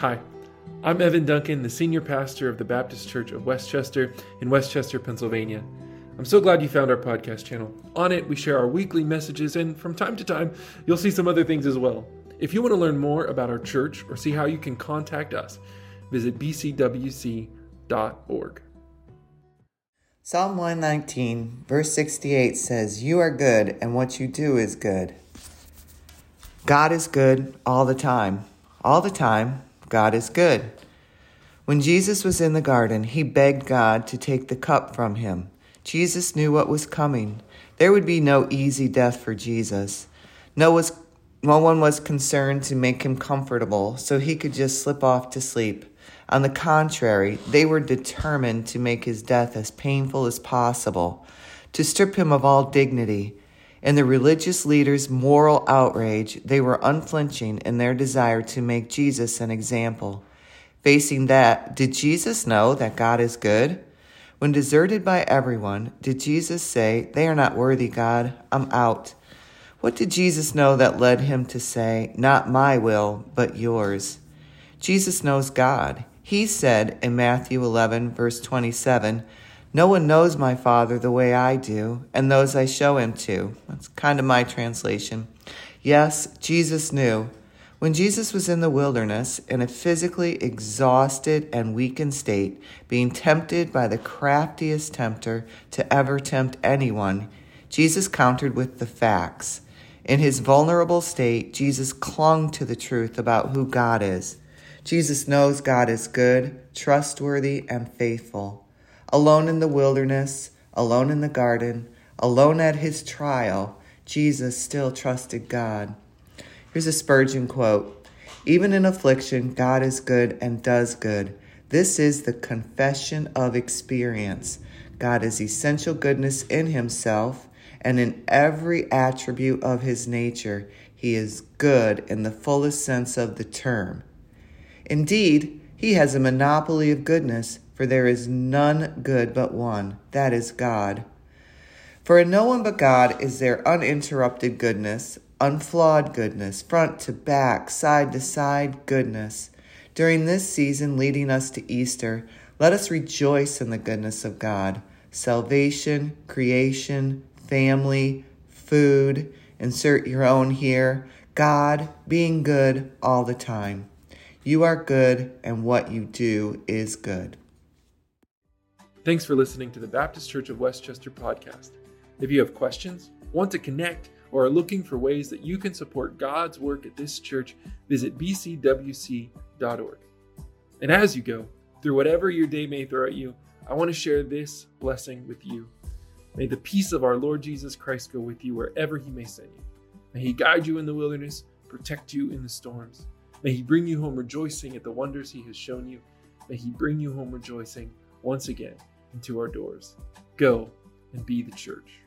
Hi, I'm Evan Duncan, the senior pastor of the Baptist Church of West Chester in West Chester, Pennsylvania. I'm so glad you found our podcast channel. On it, we share our weekly messages, and from time to time, you'll see some other things as well. If you want to learn more about our church or see how you can contact us, visit bcwc.org. Psalm 119, verse 68 says, You are good, and what you do is good. God is good all the time. All the time, God is good. When Jesus was in the garden, he begged God to take the cup from him. Jesus knew what was coming. There would be no easy death for Jesus. No, was, no one was concerned to make him comfortable so he could just slip off to sleep. On the contrary, they were determined to make his death as painful as possible, to strip him of all dignity. In the religious leaders' moral outrage, they were unflinching in their desire to make Jesus an example. Facing that, did Jesus know that God is good? When deserted by everyone, did Jesus say, They are not worthy, God, I'm out? What did Jesus know that led him to say, Not my will, but yours? Jesus knows God. He said in Matthew 11, verse 27, no one knows my Father the way I do, and those I show him to. That's kind of my translation. Yes, Jesus knew. When Jesus was in the wilderness, in a physically exhausted and weakened state, being tempted by the craftiest tempter to ever tempt anyone, Jesus countered with the facts. In his vulnerable state, Jesus clung to the truth about who God is. Jesus knows God is good, trustworthy, and faithful alone in the wilderness, alone in the garden, alone at his trial, Jesus still trusted God. Here's a Spurgeon quote Even in affliction, God is good and does good. This is the confession of experience. God is essential goodness in himself and in every attribute of his nature. He is good in the fullest sense of the term. Indeed, he has a monopoly of goodness for there is none good but one, that is God. For in no one but God is there uninterrupted goodness, unflawed goodness, front to back, side to side goodness. During this season leading us to Easter, let us rejoice in the goodness of God. Salvation, creation, family, food, insert your own here. God being good all the time. You are good, and what you do is good. Thanks for listening to the Baptist Church of West Chester podcast. If you have questions, want to connect, or are looking for ways that you can support God's work at this church, visit bcwc.org. And as you go, through whatever your day may throw at you, I want to share this blessing with you. May the peace of our Lord Jesus Christ go with you wherever he may send you. May he guide you in the wilderness, protect you in the storms. May he bring you home rejoicing at the wonders he has shown you. May he bring you home rejoicing once again into our doors. Go and be the church.